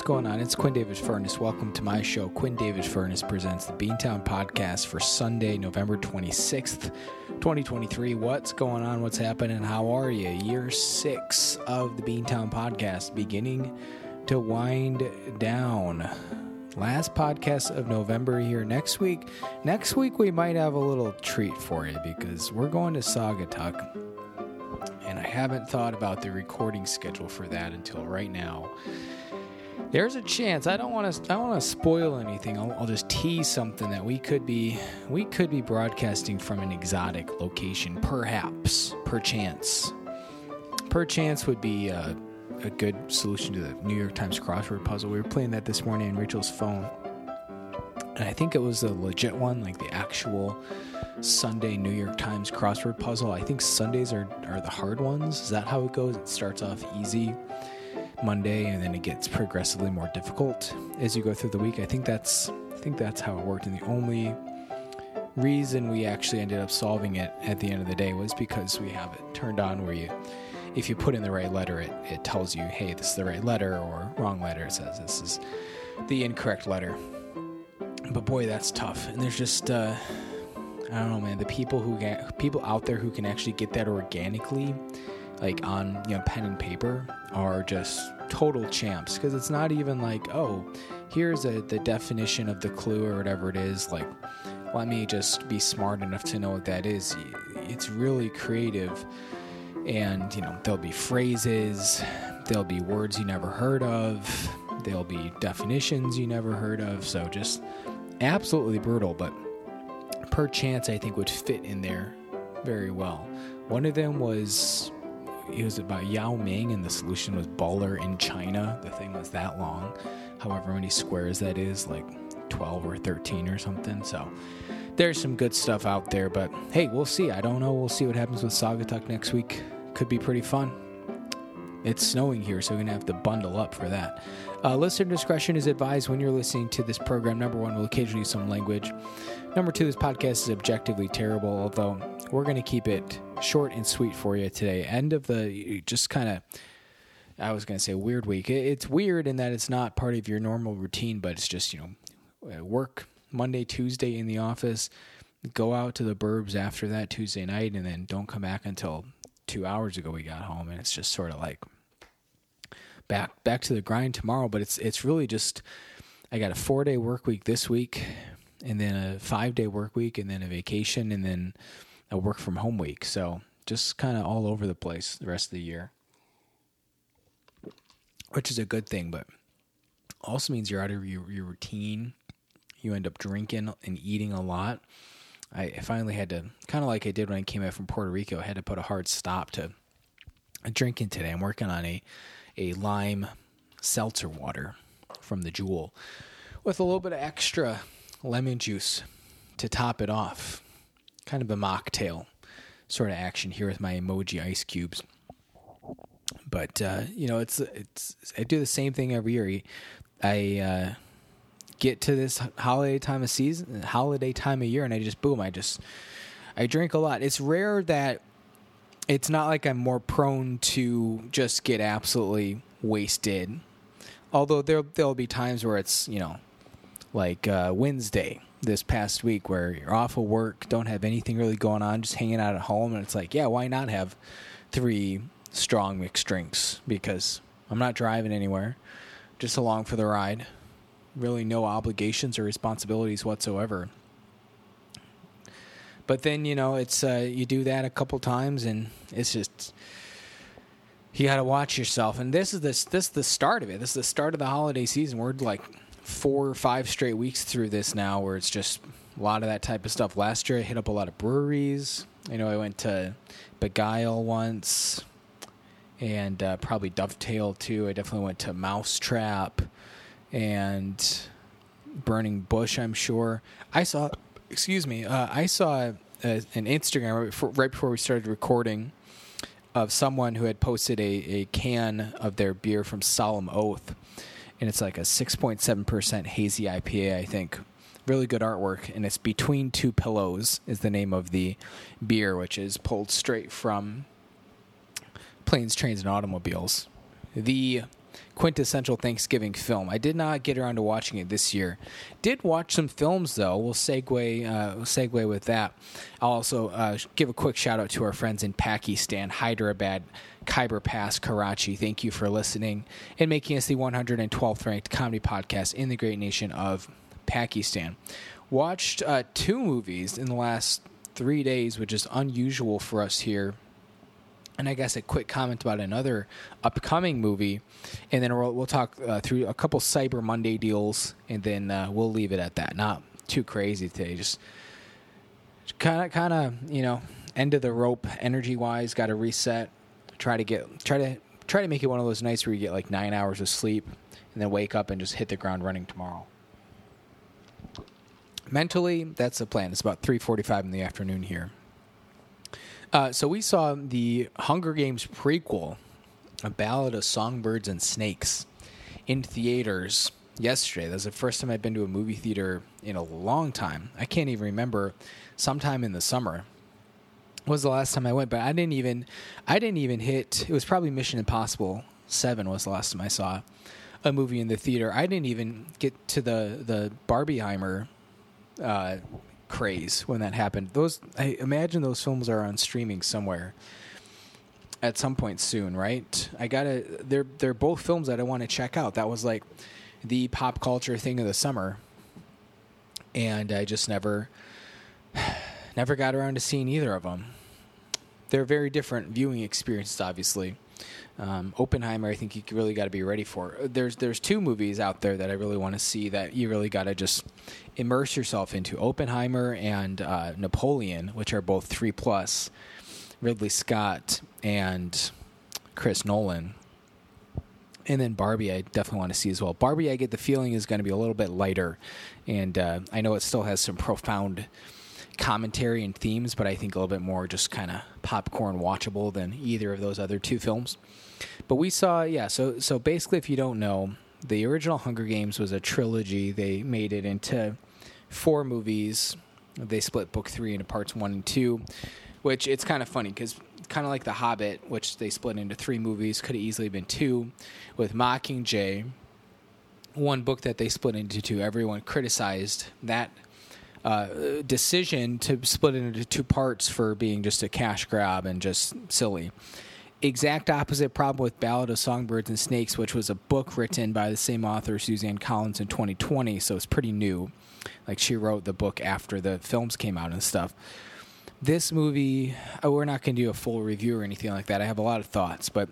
what's going on? It's Quinn Davis Furness. Welcome to my show. Quinn Davis Furness presents the Beantown Podcast for Sunday, November 26th, 2023. What's going on? What's happening? How are you? Year six of the Beantown Podcast beginning to wind down. Last podcast of November here. Next week, next week we might have a little treat for you because we're going to Saugatuck and I haven't thought about the recording schedule for that until right now. There's a chance I don't want to I don't want to spoil anything. I'll, I'll, just tease something that we could be we could be broadcasting from an exotic location, perhaps, perchance. Perchance would be a, a good solution to the New York Times crossword puzzle. We were playing that this morning on Rachel's phone, and I think it was a legit one, like the actual Sunday New York Times crossword puzzle. I think Sundays are, are the hard ones. Is that how it goes? It starts off easy Monday and then it gets progressively more difficult as you go through the week. I think that's I think that's how it worked. And the only reason we actually ended up solving it at the end of the day was because we have it turned on where you if you put in the right letter it, it tells you, hey, this is the right letter or wrong letter. It says this is the incorrect letter. But boy, that's tough. And there's just uh I don't know, man. The people who get people out there who can actually get that organically, like on you know pen and paper, are just total champs. Because it's not even like, oh, here's a, the definition of the clue or whatever it is. Like, let me just be smart enough to know what that is. It's really creative, and you know there'll be phrases, there'll be words you never heard of, there'll be definitions you never heard of. So just absolutely brutal, but perchance I think would fit in there very well. One of them was it was about Yao Ming, and the solution was baller in China. The thing was that long, however many squares that is, like 12 or 13 or something. So there's some good stuff out there, but hey, we'll see. I don't know. We'll see what happens with Saugatuck next week. Could be pretty fun. It's snowing here, so we're gonna have to bundle up for that. Uh, listener discretion is advised when you're listening to this program. Number one, we'll occasionally use some language. Number two, this podcast is objectively terrible, although we're going to keep it short and sweet for you today. End of the just kind of, I was going to say weird week. It's weird in that it's not part of your normal routine, but it's just, you know, uh, work Monday, Tuesday in the office, go out to the burbs after that Tuesday night, and then don't come back until two hours ago we got home. And it's just sort of like, back back to the grind tomorrow. But it's it's really just I got a four day work week this week, and then a five day work week, and then a vacation, and then a work from home week. So just kind of all over the place the rest of the year, which is a good thing, but also means you're out of your, your routine. You end up drinking and eating a lot. I finally had to, kind of like I did when I came out from Puerto Rico, I had to put a hard stop to drinking today. I'm working on a a lime seltzer water from the Jewel with a little bit of extra lemon juice to top it off. Kind of a mocktail sort of action here with my emoji ice cubes. But uh, you know, it's it's I do the same thing every year. I uh, get to this holiday time of season, holiday time of year, and I just boom, I just I drink a lot. It's rare that it's not like I'm more prone to just get absolutely wasted. Although there there'll be times where it's you know, like uh, Wednesday this past week where you're off of work, don't have anything really going on, just hanging out at home, and it's like, yeah, why not have three strong mixed drinks? Because I'm not driving anywhere, just along for the ride. Really, no obligations or responsibilities whatsoever. But then you know it's uh, you do that a couple times and it's just you got to watch yourself. And this is this this is the start of it. This is the start of the holiday season. We're like four or five straight weeks through this now, where it's just a lot of that type of stuff. Last year I hit up a lot of breweries. You know, I went to Beguile once, and uh, probably Dovetail too. I definitely went to Mousetrap and Burning Bush. I'm sure I saw excuse me, uh, I saw uh, an Instagram right before, right before, we started recording of someone who had posted a, a can of their beer from Solemn Oath, and it's like a 6.7% hazy IPA, I think. Really good artwork, and it's Between Two Pillows is the name of the beer, which is pulled straight from Planes, Trains, and Automobiles. The quintessential Thanksgiving film. I did not get around to watching it this year. Did watch some films though. We'll segue uh, segue with that. I'll also uh, give a quick shout out to our friends in Pakistan, Hyderabad, Khyber Pass, Karachi. Thank you for listening and making us the 112th ranked comedy podcast in the great nation of Pakistan. Watched uh, two movies in the last three days, which is unusual for us here and I guess a quick comment about another upcoming movie, and then we'll, we'll talk uh, through a couple Cyber Monday deals, and then uh, we'll leave it at that. Not too crazy today, just kind of, kind of, you know, end of the rope, energy wise. Got to reset. Try to get, try to, try to make it one of those nights where you get like nine hours of sleep, and then wake up and just hit the ground running tomorrow. Mentally, that's the plan. It's about three forty-five in the afternoon here. Uh, so we saw the Hunger Games prequel, A Ballad of Songbirds and Snakes, in theaters yesterday. That was the first time I've been to a movie theater in a long time. I can't even remember. Sometime in the summer was the last time I went, but I didn't even I didn't even hit. It was probably Mission Impossible Seven was the last time I saw a movie in the theater. I didn't even get to the the Barbieheimer uh, craze when that happened. Those I imagine those films are on streaming somewhere at some point soon, right? I gotta. They're they're both films that I want to check out. That was like the pop culture thing of the summer, and I just never never got around to seeing either of them. They're very different viewing experiences, obviously. Um, Oppenheimer, I think you really got to be ready for. There's there's two movies out there that I really want to see that you really got to just immerse yourself into. Oppenheimer and uh, Napoleon, which are both three plus. Ridley Scott and Chris Nolan. And then Barbie, I definitely want to see as well. Barbie, I get the feeling is going to be a little bit lighter, and uh, I know it still has some profound commentary and themes, but I think a little bit more just kind of popcorn watchable than either of those other two films. But we saw, yeah. So so basically, if you don't know, the original Hunger Games was a trilogy. They made it into four movies. They split book three into parts one and two, which it's kind of funny because kind of like The Hobbit, which they split into three movies, could have easily been two. With Mockingjay, one book that they split into two. Everyone criticized that uh, decision to split it into two parts for being just a cash grab and just silly. Exact opposite problem with Ballad of Songbirds and Snakes, which was a book written by the same author, Suzanne Collins, in 2020, so it's pretty new. Like she wrote the book after the films came out and stuff. This movie, oh, we're not going to do a full review or anything like that. I have a lot of thoughts, but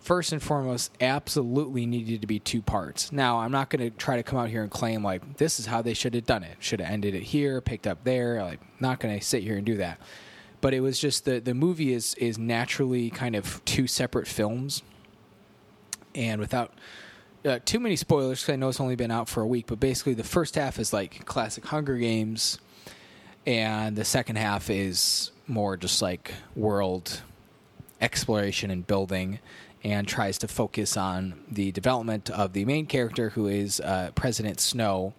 first and foremost, absolutely needed to be two parts. Now, I'm not going to try to come out here and claim like this is how they should have done it. Should have ended it here, picked up there. Like, not going to sit here and do that but it was just the the movie is is naturally kind of two separate films, and without. Uh, too many spoilers because I know it's only been out for a week, but basically the first half is like classic Hunger Games, and the second half is more just like world exploration and building, and tries to focus on the development of the main character, who is uh, President Snow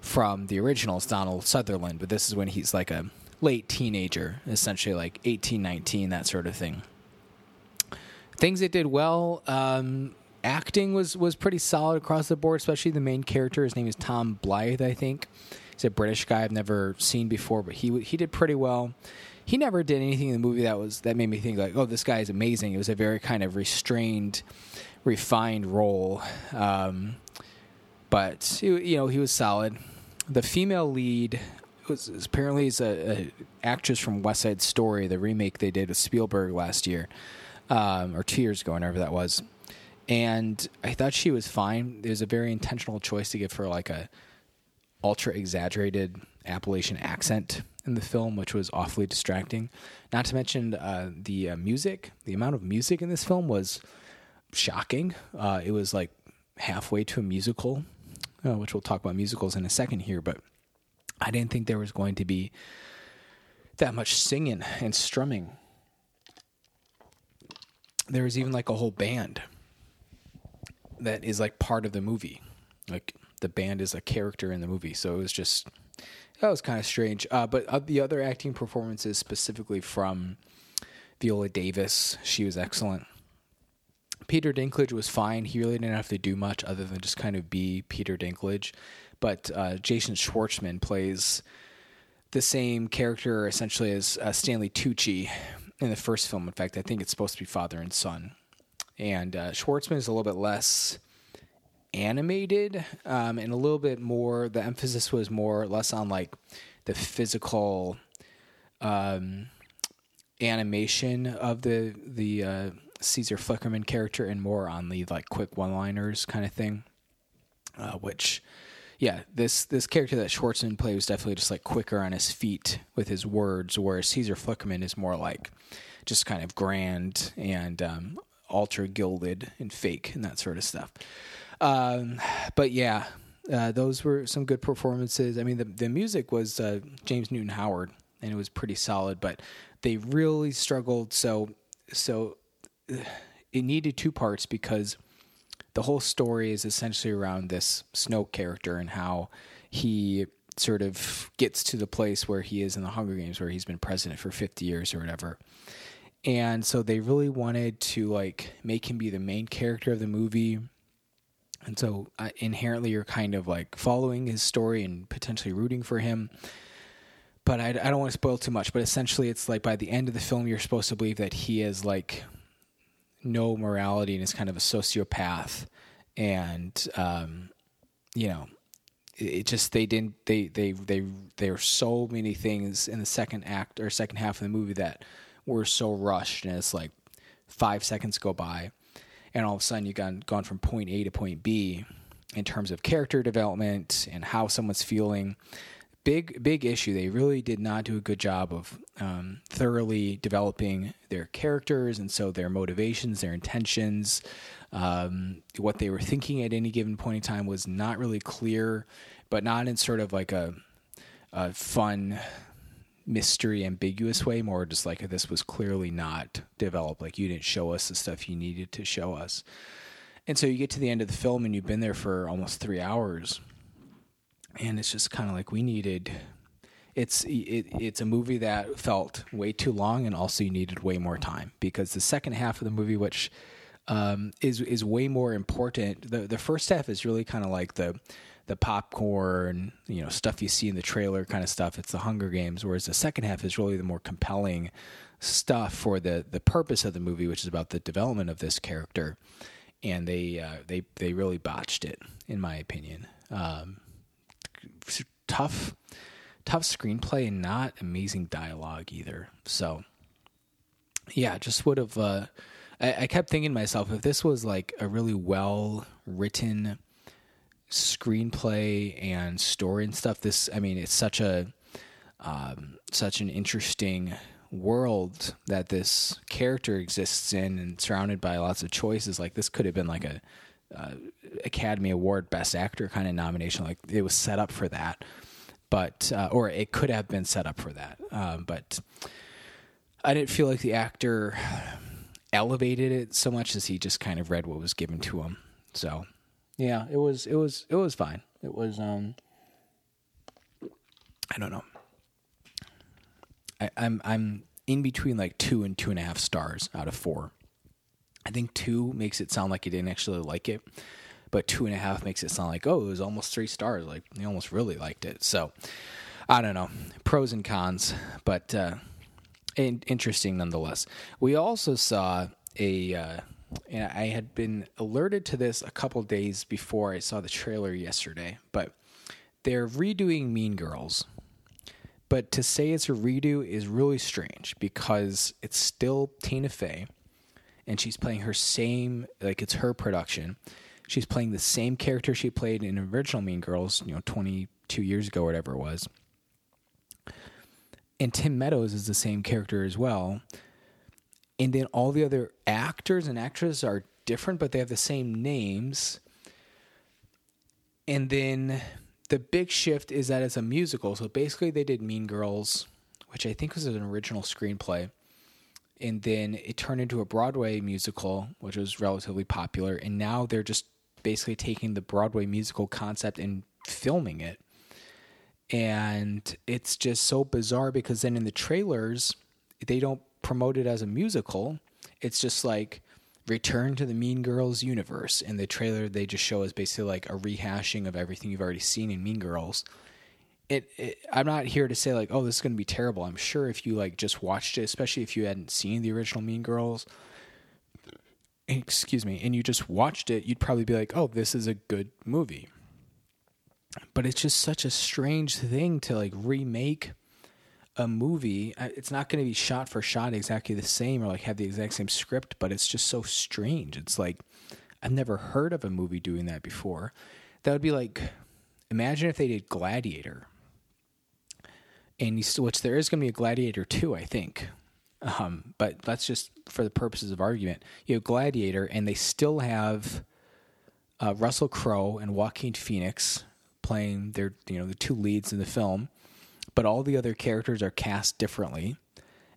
from the originals, Donald Sutherland. But this is when he's like a late teenager, essentially like 18, 19, that sort of thing. Things that did well, um, acting was was pretty solid across the board, especially the main character. His name is Tom Blythe, I think. He's a British guy I've never seen before, but he he did pretty well. He never did anything in the movie that was that made me think like, oh, this guy is amazing. It was a very kind of restrained, refined role, um, but you know he was solid. The female lead was apparently is a, a, actress from West Side Story, the remake they did with Spielberg last year, um, or two years ago, whenever that was. And I thought she was fine. It was a very intentional choice to give her like a ultra exaggerated Appalachian accent in the film, which was awfully distracting. Not to mention uh, the uh, music. The amount of music in this film was shocking. Uh, it was like halfway to a musical, uh, which we'll talk about musicals in a second here, but I didn't think there was going to be that much singing and strumming. There was even like a whole band that is like part of the movie. Like the band is a character in the movie. So it was just, that was kind of strange. Uh, but uh, the other acting performances, specifically from Viola Davis, she was excellent. Peter Dinklage was fine. He really didn't have to do much other than just kind of be Peter Dinklage. But uh, Jason Schwartzman plays the same character essentially as uh, Stanley Tucci in the first film. In fact, I think it's supposed to be father and son. And uh, Schwartzman is a little bit less animated um, and a little bit more. The emphasis was more or less on like the physical um, animation of the the uh, Caesar Flickerman character, and more on the like quick one liners kind of thing. Uh, which, yeah, this this character that Schwartzman played was definitely just like quicker on his feet with his words, whereas Caesar Flickerman is more like just kind of grand and um, ultra gilded and fake and that sort of stuff. Um, but yeah, uh, those were some good performances. I mean, the the music was uh, James Newton Howard, and it was pretty solid. But they really struggled. So so uh, it needed two parts because the whole story is essentially around this Snow character and how he sort of gets to the place where he is in the Hunger Games, where he's been president for 50 years or whatever. And so they really wanted to like make him be the main character of the movie and so uh, inherently you're kind of like following his story and potentially rooting for him. But I, I don't want to spoil too much but essentially it's like by the end of the film you're supposed to believe that he is like no morality and is kind of a sociopath. And um, you know it just they didn't they they they there were so many things in the second act or second half of the movie that were so rushed and it's like five seconds go by and all of a sudden you've gone, gone from point A to point B in terms of character development and how someone's feeling. Big, big issue. They really did not do a good job of um, thoroughly developing their characters and so their motivations, their intentions, um, what they were thinking at any given point in time was not really clear, but not in sort of like a, a fun mystery ambiguous way more just like this was clearly not developed. Like you didn't show us the stuff you needed to show us. And so you get to the end of the film and you've been there for almost three hours. And it's just kind of like we needed it's it, it's a movie that felt way too long and also you needed way more time because the second half of the movie which um, is is way more important the the first half is really kind of like the the popcorn, you know, stuff you see in the trailer kind of stuff. It's the Hunger Games, whereas the second half is really the more compelling stuff for the the purpose of the movie, which is about the development of this character. And they uh, they they really botched it, in my opinion. Um, tough, tough screenplay and not amazing dialogue either. So, yeah, just would have. Uh, I, I kept thinking to myself, if this was like a really well written screenplay and story and stuff. This, I mean, it's such a um, such an interesting world that this character exists in, and surrounded by lots of choices. Like this could have been like a uh, Academy Award Best Actor kind of nomination. Like it was set up for that, but uh, or it could have been set up for that. Um, but I didn't feel like the actor elevated it so much as he just kind of read what was given to him. So yeah, it was it was it was fine. It was um I don't know. I, I'm I'm in between like two and two and a half stars out of four. I think two makes it sound like you didn't actually like it, but two and a half makes it sound like oh it was almost three stars. Like you almost really liked it. So I don't know pros and cons, but uh, interesting nonetheless. We also saw a uh, and I had been alerted to this a couple days before I saw the trailer yesterday, but they're redoing Mean Girls. But to say it's a redo is really strange because it's still Tina Fey and she's playing her same like it's her production. She's playing the same character she played in original Mean Girls, you know, 22 years ago whatever it was. And Tim Meadows is the same character as well and then all the other actors and actresses are different, but they have the same names. And then the big shift is that it's a musical. So basically, they did Mean Girls, which I think was an original screenplay. And then it turned into a Broadway musical, which was relatively popular. And now they're just basically taking the Broadway musical concept and filming it. And it's just so bizarre because then in the trailers, they don't promote it as a musical. It's just like return to the Mean Girls universe. In the trailer, they just show us basically like a rehashing of everything you've already seen in Mean Girls. It, it I'm not here to say like, oh, this is going to be terrible. I'm sure if you like just watched it, especially if you hadn't seen the original Mean Girls, excuse me, and you just watched it, you'd probably be like, oh, this is a good movie. But it's just such a strange thing to like remake a movie. It's not going to be shot for shot exactly the same or like have the exact same script, but it's just so strange. It's like I've never heard of a movie doing that before. That would be like imagine if they did Gladiator. And still, which there is going to be a Gladiator 2, I think. Um, but that's just for the purposes of argument. You have Gladiator, and they still have uh, Russell Crowe and Joaquin Phoenix playing their, you know, the two leads in the film but all the other characters are cast differently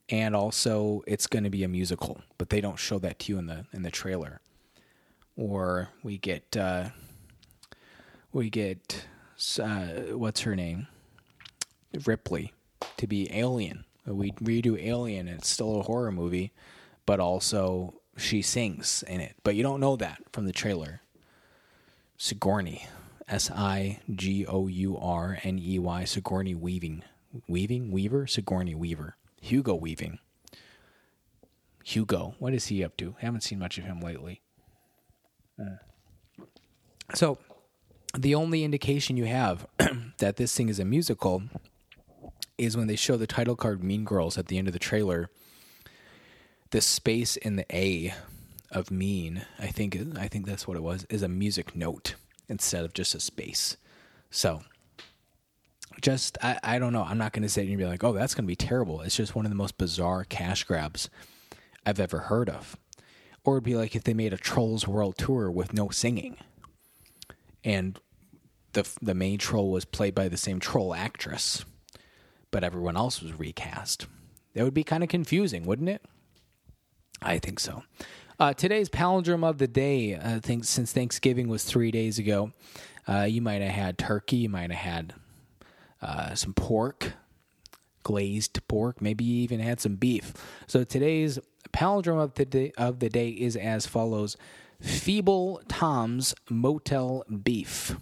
and also it's going to be a musical but they don't show that to you in the in the trailer. Or we get uh, we get uh, what's her name? Ripley to be alien. We redo alien and it's still a horror movie but also she sings in it. But you don't know that from the trailer. Sigourney S I G O U R N E Y, Sigourney Weaving. Weaving? Weaver? Sigourney Weaver. Hugo Weaving. Hugo. What is he up to? Haven't seen much of him lately. Uh. So, the only indication you have that this thing is a musical is when they show the title card Mean Girls at the end of the trailer. The space in the A of mean, I think I think that's what it was, is a music note instead of just a space. So just I, I don't know. I'm not going to sit and be like, oh, that's going to be terrible. It's just one of the most bizarre cash grabs I've ever heard of. Or it'd be like if they made a Trolls World Tour with no singing, and the the main troll was played by the same troll actress, but everyone else was recast. That would be kind of confusing, wouldn't it? I think so. Uh, today's palindrome of the day, I think since Thanksgiving was three days ago, uh, you might have had turkey, you might have had uh, some pork, glazed pork, maybe you even had some beef. So today's palindrome of the day, of the day is as follows: Feeble Tom's Motel Beef.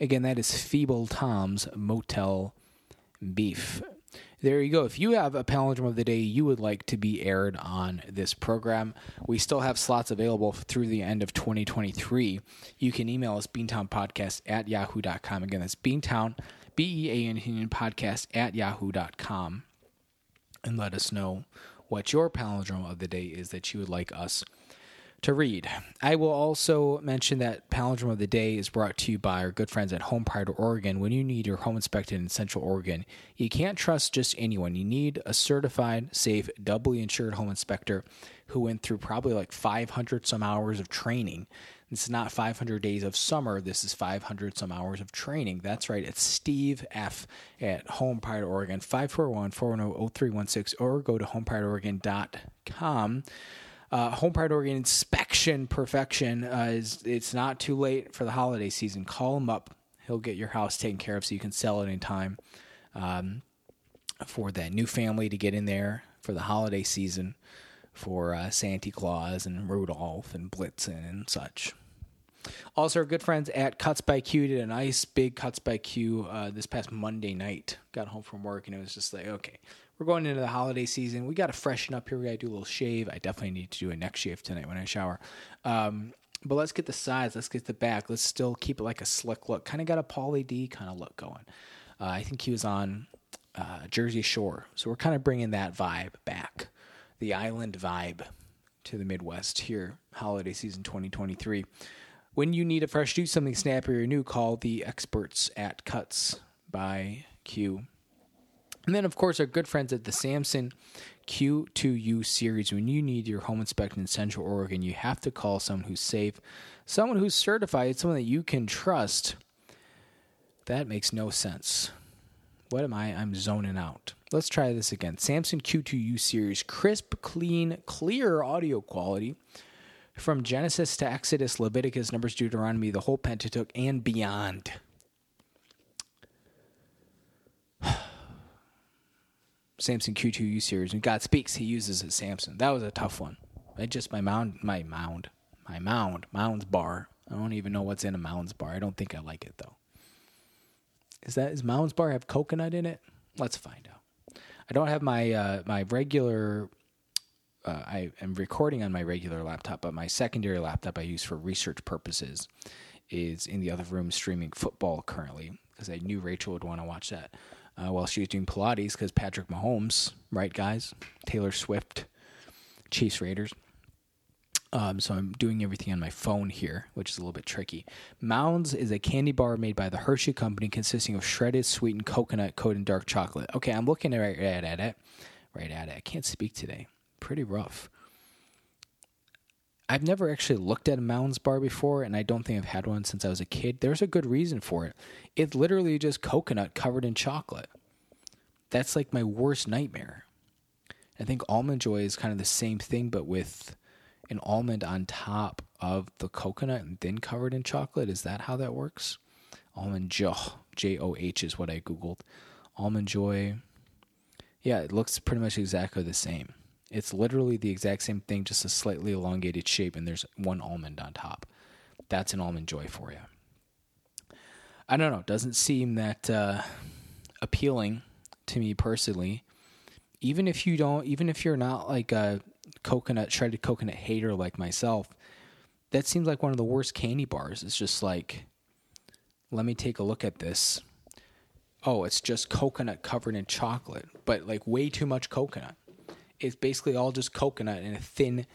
Again, that is Feeble Tom's Motel Beef there you go. If you have a palindrome of the day you would like to be aired on this program, we still have slots available through the end of 2023. You can email us beantownpodcast at yahoo.com. Again, that's beantown, B E A N podcast at yahoo.com. And let us know what your palindrome of the day is that you would like us to read. I will also mention that Palindrome of the Day is brought to you by our good friends at Home Pride Oregon. When you need your home inspected in Central Oregon, you can't trust just anyone. You need a certified, safe, doubly insured home inspector who went through probably like 500 some hours of training. This is not 500 days of summer. This is 500 some hours of training. That's right. It's Steve F. at Home Pride Oregon, 541 410 0316, or go to homeprideoregon.com. Uh, Home Pride Oregon inspection perfection uh, is it's not too late for the holiday season. Call him up; he'll get your house taken care of so you can sell it in time um, for that new family to get in there for the holiday season for uh, Santa Claus and Rudolph and Blitzen and such. Also, our good friends at Cuts by Q did a nice big Cuts by Q uh, this past Monday night. Got home from work and it was just like, okay, we're going into the holiday season. We got to freshen up here. We got to do a little shave. I definitely need to do a neck shave tonight when I shower. Um, but let's get the sides. Let's get the back. Let's still keep it like a slick look. Kind of got a Pauly D kind of look going. Uh, I think he was on uh, Jersey Shore. So we're kind of bringing that vibe back, the island vibe to the Midwest here, holiday season 2023. When you need a fresh do something snappy or new, call the experts at Cuts by Q. And then, of course, our good friends at the Samson Q2U series. When you need your home inspection in Central Oregon, you have to call someone who's safe, someone who's certified, someone that you can trust. That makes no sense. What am I? I'm zoning out. Let's try this again. Samson Q2U series, crisp, clean, clear audio quality from Genesis to Exodus, Leviticus, Numbers, Deuteronomy, the whole Pentateuch, and beyond. Samson Q2U series. When God speaks, he uses it Samson. That was a tough one. I just my mound, my mound, my mound, Mounds bar. I don't even know what's in a Mounds bar. I don't think I like it though. Is that is Mounds bar have coconut in it? Let's find out. I don't have my uh, my regular. Uh, I am recording on my regular laptop, but my secondary laptop I use for research purposes is in the other room streaming football currently because I knew Rachel would want to watch that uh, while she was doing Pilates because Patrick Mahomes, right, guys? Taylor Swift, Chiefs Raiders. Um, so I'm doing everything on my phone here, which is a little bit tricky. Mounds is a candy bar made by the Hershey Company, consisting of shredded sweetened coconut coated in dark chocolate. Okay, I'm looking at, right at it, right at it. I can't speak today. Pretty rough. I've never actually looked at a Mounds bar before, and I don't think I've had one since I was a kid. There's a good reason for it. It's literally just coconut covered in chocolate. That's like my worst nightmare. I think almond joy is kind of the same thing, but with an almond on top of the coconut and then covered in chocolate. Is that how that works? Almond joy, J O H is what I googled. Almond joy. Yeah, it looks pretty much exactly the same. It's literally the exact same thing, just a slightly elongated shape, and there's one almond on top. That's an almond joy for you. I don't know. Doesn't seem that uh, appealing to me personally. Even if you don't, even if you're not like a coconut shredded coconut hater like myself, that seems like one of the worst candy bars. It's just like, let me take a look at this. Oh, it's just coconut covered in chocolate, but like way too much coconut. It's basically all just coconut and a thin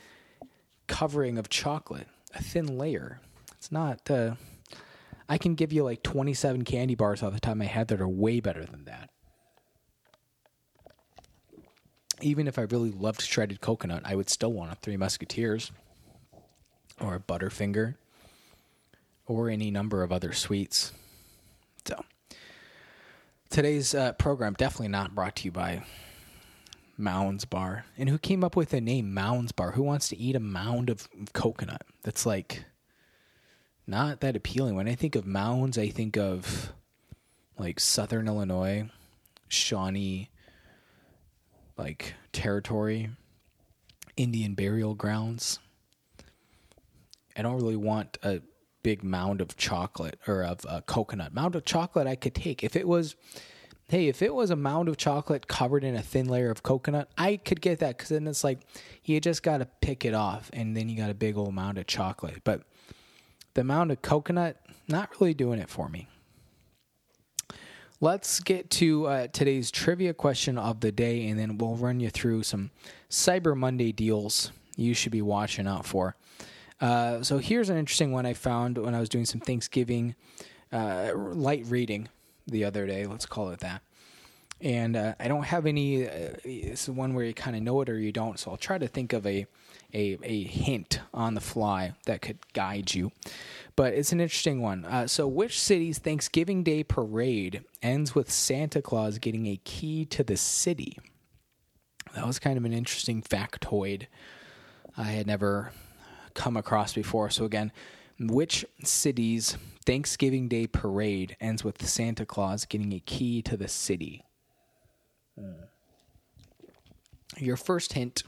covering of chocolate, a thin layer. It's not. Uh, I can give you like 27 candy bars off the top of my head that are way better than that even if I really loved shredded coconut, I would still want a Three Musketeers or a Butterfinger or any number of other sweets. So, today's uh, program definitely not brought to you by Mounds Bar. And who came up with the name Mounds Bar? Who wants to eat a mound of coconut? That's like not that appealing. When I think of mounds, I think of like Southern Illinois, Shawnee, like territory, Indian burial grounds. I don't really want a big mound of chocolate or of uh, coconut. Mound of chocolate I could take if it was. Hey, if it was a mound of chocolate covered in a thin layer of coconut, I could get that because then it's like you just got to pick it off and then you got a big old mound of chocolate. But the mound of coconut, not really doing it for me. Let's get to uh, today's trivia question of the day, and then we'll run you through some Cyber Monday deals you should be watching out for. Uh, so here's an interesting one I found when I was doing some Thanksgiving uh, light reading the other day. Let's call it that. And uh, I don't have any. Uh, it's one where you kind of know it or you don't. So I'll try to think of a a, a hint on the fly that could guide you but it's an interesting one. Uh, so, which city's Thanksgiving Day parade ends with Santa Claus getting a key to the city? That was kind of an interesting factoid I had never come across before. So, again, which city's Thanksgiving Day parade ends with Santa Claus getting a key to the city? Hmm. Your first hint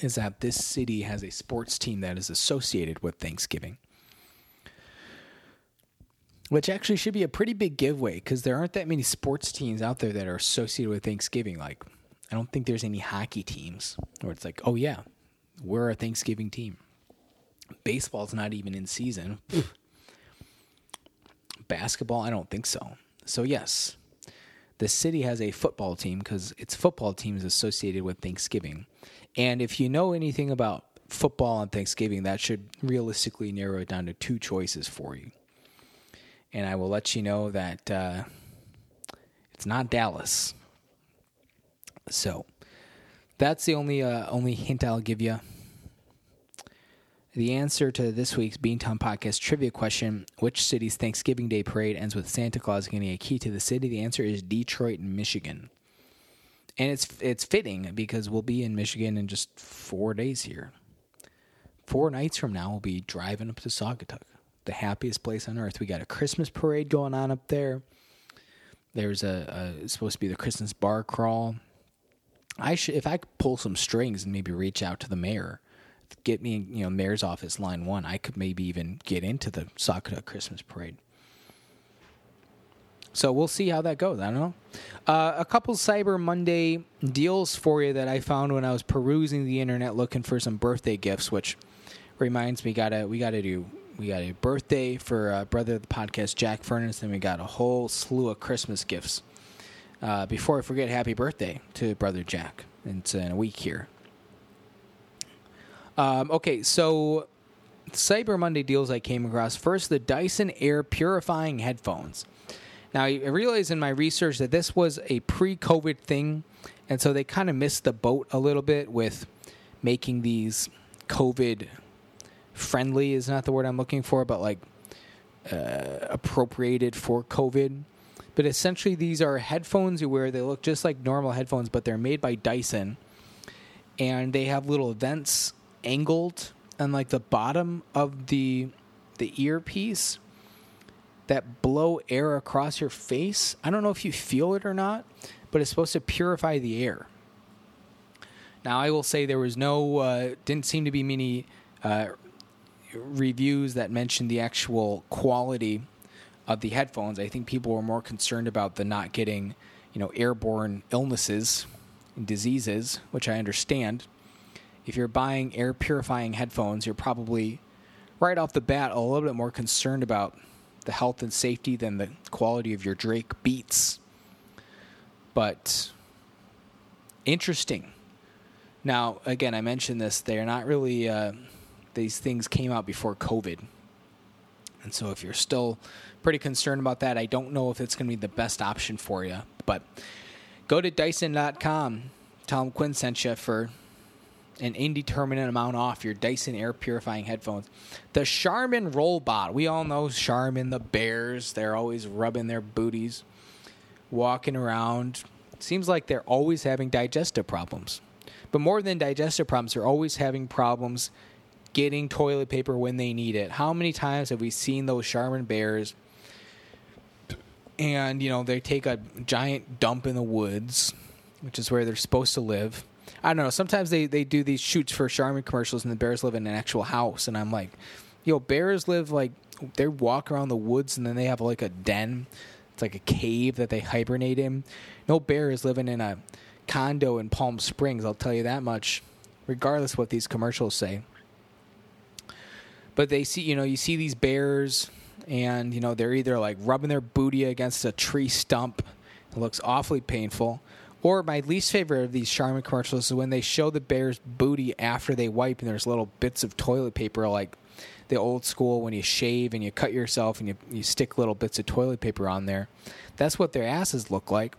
is that this city has a sports team that is associated with Thanksgiving which actually should be a pretty big giveaway because there aren't that many sports teams out there that are associated with Thanksgiving. Like, I don't think there's any hockey teams where it's like, oh yeah, we're a Thanksgiving team. Baseball's not even in season. Basketball, I don't think so. So yes, the city has a football team because its football team is associated with Thanksgiving. And if you know anything about football on Thanksgiving, that should realistically narrow it down to two choices for you and I will let you know that uh, it's not Dallas. So that's the only uh, only hint I'll give you. The answer to this week's Beantown Podcast trivia question: Which city's Thanksgiving Day parade ends with Santa Claus getting a key to the city? The answer is Detroit, Michigan. And it's it's fitting because we'll be in Michigan in just four days here. Four nights from now, we'll be driving up to Saugatuck the happiest place on earth. We got a Christmas parade going on up there. There's a, a supposed to be the Christmas bar crawl. I should if I could pull some strings and maybe reach out to the mayor, get me you know mayor's office line one. I could maybe even get into the Saugatuck Christmas parade. So we'll see how that goes. I don't know. Uh, a couple Cyber Monday deals for you that I found when I was perusing the internet looking for some birthday gifts, which reminds me, gotta we gotta do we got a birthday for uh, brother of the podcast Jack Furness, and we got a whole slew of Christmas gifts. Uh, before I forget, happy birthday to brother Jack. It's in a week here. Um, okay, so Cyber Monday deals I came across. First, the Dyson Air purifying headphones. Now, I realized in my research that this was a pre COVID thing, and so they kind of missed the boat a little bit with making these COVID friendly, is not the word I'm looking for, but like uh, appropriated for COVID. But essentially, these are headphones you wear. They look just like normal headphones, but they're made by Dyson. And they have little vents angled on like the bottom of the the earpiece that blow air across your face. I don't know if you feel it or not, but it's supposed to purify the air. Now, I will say there was no, uh, didn't seem to be many uh, reviews that mentioned the actual quality of the headphones. I think people were more concerned about the not getting, you know, airborne illnesses and diseases, which I understand. If you're buying air purifying headphones, you're probably right off the bat a little bit more concerned about the health and safety than the quality of your Drake Beats. But interesting. Now, again, I mentioned this. They're not really. Uh, these things came out before COVID, and so if you're still pretty concerned about that, I don't know if it's going to be the best option for you. But go to Dyson.com. Them Quinn sent you for an indeterminate amount off your Dyson air purifying headphones. The Charmin Rollbot. We all know Charmin, the bears. They're always rubbing their booties, walking around. Seems like they're always having digestive problems. But more than digestive problems, they're always having problems getting toilet paper when they need it. How many times have we seen those Charmin bears? And, you know, they take a giant dump in the woods, which is where they're supposed to live I don't know. Sometimes they, they do these shoots for Charmin commercials, and the bears live in an actual house, and I'm like, yo, bears live like they walk around the woods, and then they have like a den. It's like a cave that they hibernate in. No bear is living in a condo in Palm Springs. I'll tell you that much, regardless what these commercials say. But they see, you know, you see these bears, and you know they're either like rubbing their booty against a tree stump. It looks awfully painful or my least favorite of these Charmin commercials is when they show the bear's booty after they wipe, and there's little bits of toilet paper, like the old school when you shave and you cut yourself and you, you stick little bits of toilet paper on there. That's what their asses look like.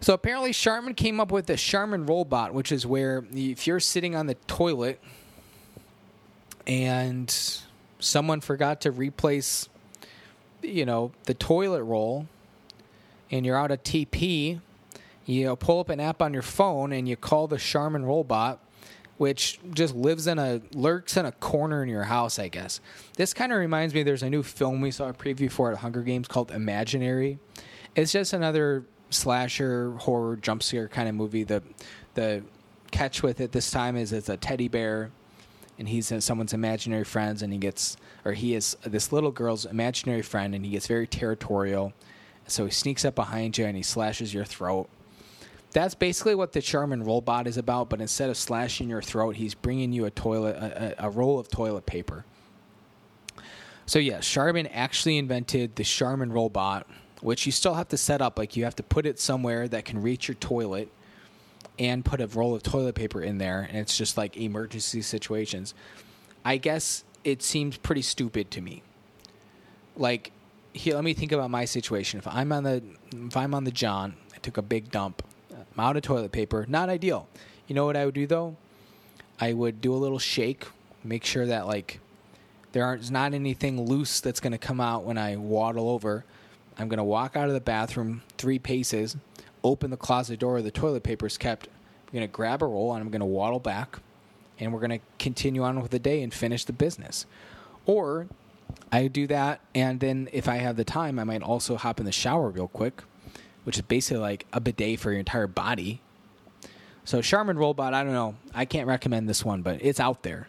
So apparently, Charmin came up with the Charmin Rollbot, which is where if you're sitting on the toilet and someone forgot to replace, you know, the toilet roll, and you're out of TP, you pull up an app on your phone and you call the Charmin robot, which just lives in a lurks in a corner in your house, I guess. This kind of reminds me. There's a new film we saw a preview for at Hunger Games called Imaginary. It's just another slasher horror jump scare kind of movie. The the catch with it this time is it's a teddy bear and he's uh, someone's imaginary friends and he gets or he is this little girl's imaginary friend and he gets very territorial so he sneaks up behind you and he slashes your throat that's basically what the Charmin robot is about. But instead of slashing your throat, he's bringing you a toilet, a, a roll of toilet paper. So yeah, Charmin actually invented the Charmin robot, which you still have to set up. Like you have to put it somewhere that can reach your toilet, and put a roll of toilet paper in there, and it's just like emergency situations. I guess it seems pretty stupid to me. Like, here, let me think about my situation. If I'm on the, if I'm on the John, I took a big dump Out of toilet paper. Not ideal. You know what I would do though? I would do a little shake, make sure that like there's not anything loose that's going to come out when I waddle over. I'm going to walk out of the bathroom three paces, open the closet door where the toilet paper is kept. I'm going to grab a roll and I'm going to waddle back, and we're going to continue on with the day and finish the business. Or I do that, and then if I have the time, I might also hop in the shower real quick, which is basically like a bidet for your entire body. So Charmin Robot, I don't know. I can't recommend this one, but it's out there.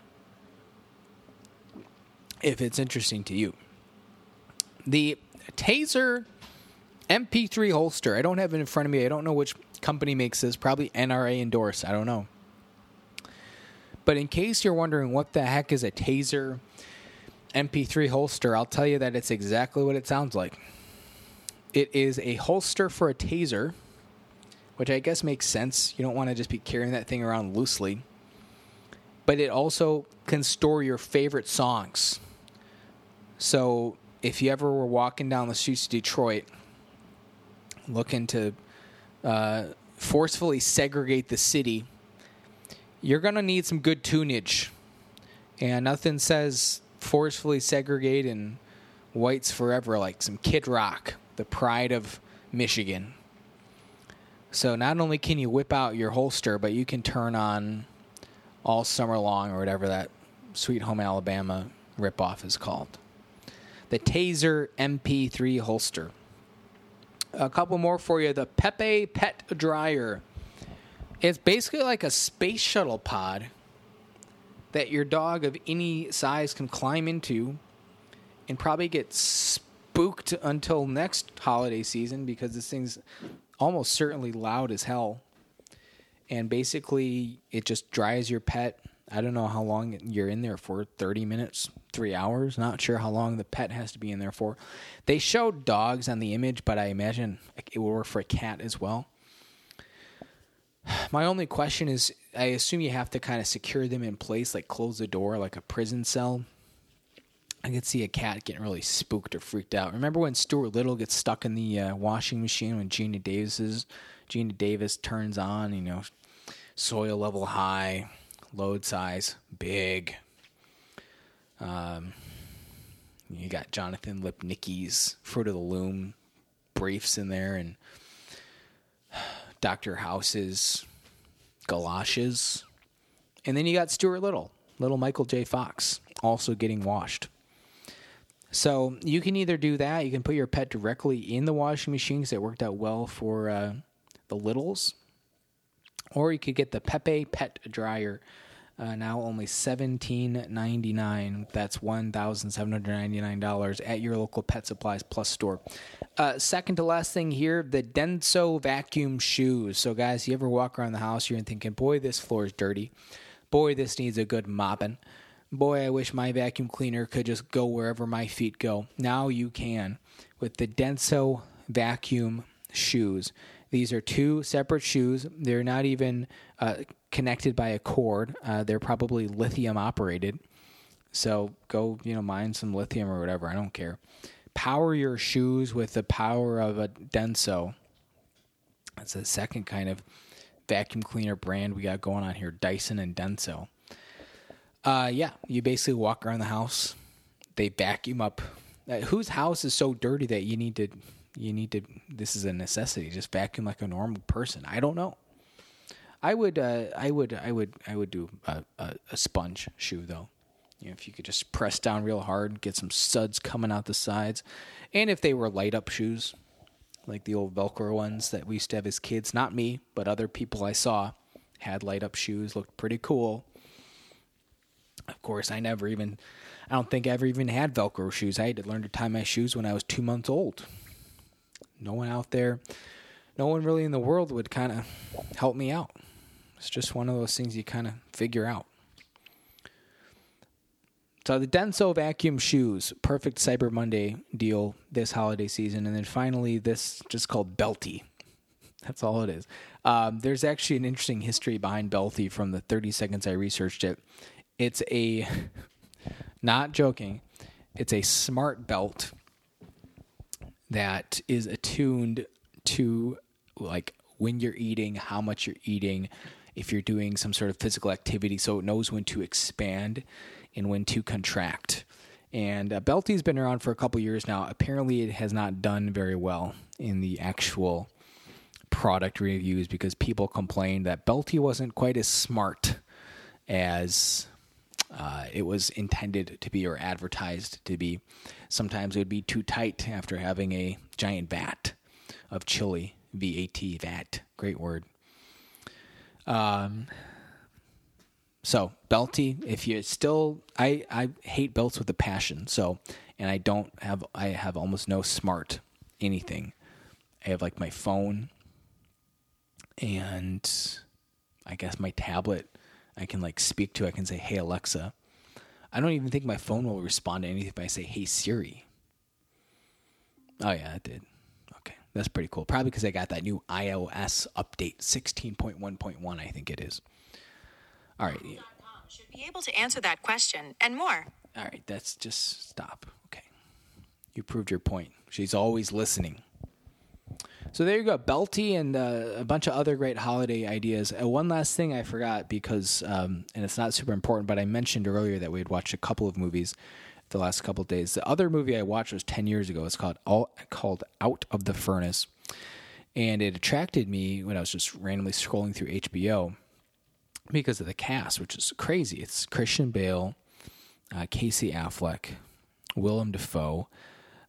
If it's interesting to you. The Taser MP3 holster. I don't have it in front of me. I don't know which company makes this. Probably NRA endorsed. I don't know. But in case you're wondering what the heck is a Taser MP3 holster, I'll tell you that it's exactly what it sounds like. It is a holster for a taser, which I guess makes sense. You don't want to just be carrying that thing around loosely. But it also can store your favorite songs. So if you ever were walking down the streets of Detroit looking to uh, forcefully segregate the city, you're going to need some good tunage. And nothing says forcefully segregate and whites forever like some Kid Rock, the pride of Michigan. So not only can you whip out your holster, but you can turn on all summer long or whatever that Sweet Home Alabama ripoff is called. The Taser MP3 holster. A couple more for you. The Pepe Pet Dryer. It's basically like a space shuttle pod that your dog of any size can climb into and probably get spooked until next holiday season because this thing's almost certainly loud as hell. And basically, it just dries your pet. I don't know how long you're in there for 30 minutes, three hours. Not sure how long the pet has to be in there for. They showed dogs on the image, but I imagine it will work for a cat as well. My only question is I assume you have to kind of secure them in place, like close the door like a prison cell. I could see a cat getting really spooked or freaked out. Remember when Stuart Little gets stuck in the uh, washing machine when Geena Davis's Geena Davis turns on, you know, soil level high, load size big. Um, you got Jonathan Lipnicki's Fruit of the Loom briefs in there, and Dr. House's galoshes. And then you got Stuart Little, little Michael J. Fox, also getting washed. So you can either do that, you can put your pet directly in the washing machine because it worked out well for uh, the Littles, or you could get the Pepe Pet Dryer. Uh, now only seventeen ninety nine. That's one thousand seven hundred ninety nine dollars at your local Pet Supplies Plus store. Uh, second to last thing here, the Denso vacuum shoes. So guys, you ever walk around the house, you're thinking, "Boy, this floor is dirty. Boy, this needs a good mopping." Boy, I wish my vacuum cleaner could just go wherever my feet go. Now you can with the Denso vacuum shoes. These are two separate shoes. They're not even uh, connected by a cord. Uh, they're probably lithium operated. So go, you know, mine some lithium or whatever. I don't care. Power your shoes with the power of a Denso. That's the second kind of vacuum cleaner brand we got going on here Dyson and Denso. Uh, yeah, you basically walk around the house. They vacuum up. Uh, whose house is so dirty that you need to, you need to. This is a necessity. Just vacuum like a normal person. I don't know. I would, uh, I would, I would, I would do a, a, a sponge shoe though. You know, if you could just press down real hard, get some suds coming out the sides, and if they were light up shoes, like the old Velcro ones that we used to have as kids. Not me, but other people I saw had light up shoes. Looked pretty cool. Of course, I never even, I don't think I ever even had Velcro shoes. I had to learn to tie my shoes when I was two months old. No one out there, no one really in the world would kind of help me out. It's just one of those things you kind of figure out. So the Denso vacuum shoes, perfect Cyber Monday deal this holiday season, and then finally this just called Belty. That's all it is. Um, there's actually an interesting history behind Belty from the 30 seconds I researched it. It's a, not joking, it's a smart belt that is attuned to like when you're eating, how much you're eating, if you're doing some sort of physical activity, so it knows when to expand and when to contract. And uh, Belty's been around for a couple years now. Apparently, it has not done very well in the actual product reviews because people complained that Belty wasn't quite as smart as uh, it was intended to be or advertised to be. Sometimes it would be too tight after having a giant vat of chili. VAT, VAT, great word. Um, so belty, if you still, I I hate belts with a passion. So, and I don't have, I have almost no smart anything. I have like my phone, and I guess my tablet. I can like speak to. I can say, "Hey Alexa." I don't even think my phone will respond to anything if I say, "Hey Siri." Oh yeah, it did. Okay, that's pretty cool. Probably because I got that new iOS update, sixteen point one point one. I think it is. All right. Should be able to answer that question and more. All right. That's just stop. Okay. You proved your point. She's always listening. So there you go, Belty and uh, a bunch of other great holiday ideas. Uh, one last thing I forgot because, um, and it's not super important, but I mentioned earlier that we had watched a couple of movies the last couple of days. The other movie I watched was ten years ago. It's called All, called Out of the Furnace, and it attracted me when I was just randomly scrolling through HBO because of the cast, which is crazy. It's Christian Bale, uh, Casey Affleck, Willem Dafoe,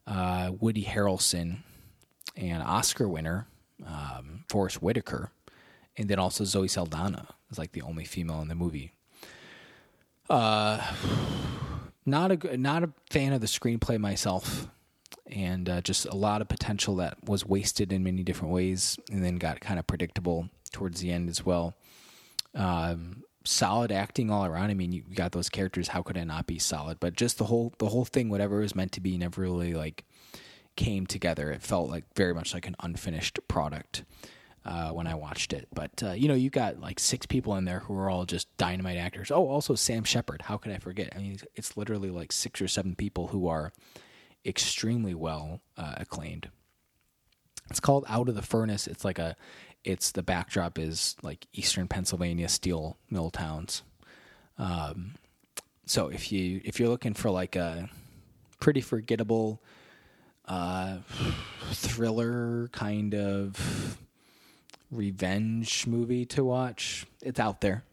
uh, Woody Harrelson, and Oscar winner um, Forest Whitaker, and then also Zoe Saldana is like the only female in the movie. Uh, not a not a fan of the screenplay myself, and uh, just a lot of potential that was wasted in many different ways, and then got kind of predictable towards the end as well. Um, solid acting all around. I mean, you got those characters. How could it not be solid? But just the whole the whole thing, whatever it was meant to be, never really like came together. It felt like very much like an unfinished product uh, when I watched it. But uh, you know, you got like six people in there who are all just dynamite actors. Oh, also Sam Shepard. How could I forget? I mean, it's literally like six or seven people who are extremely well uh, acclaimed. It's called Out of the Furnace. It's like a it's the backdrop is like eastern Pennsylvania steel mill towns. Um, so if you if you're looking for like a pretty forgettable uh, thriller kind of revenge movie to watch, it's out there.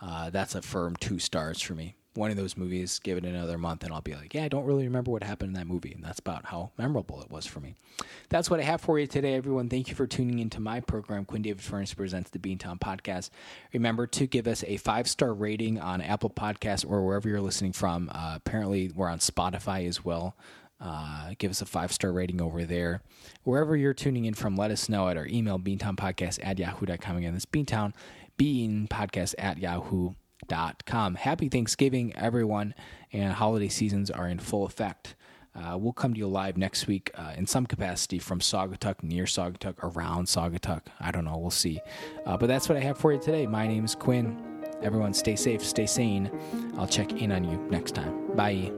Uh, that's a firm two stars for me one of those movies, give it another month, and I'll be like, yeah, I don't really remember what happened in that movie. And that's about how memorable it was for me. That's what I have for you today, everyone. Thank you for tuning into my program, Quinn David Furness Presents the Beantown Podcast. Remember to give us a five star rating on Apple Podcasts or wherever you're listening from. Uh, apparently, we're on Spotify as well. Uh, give us a five star rating over there. Wherever you're tuning in from, let us know at our email, beantownpodcast at yahoo.com. Again, that's beantown, bean podcast at yahoo.com com. Happy Thanksgiving, everyone, and holiday seasons are in full effect. Uh, we'll come to you live next week uh, in some capacity from Saugatuck, near Saugatuck, around Saugatuck. I don't know. We'll see. Uh, but that's what I have for you today. My name is Quinn. Everyone, stay safe, stay sane. I'll check in on you next time. Bye.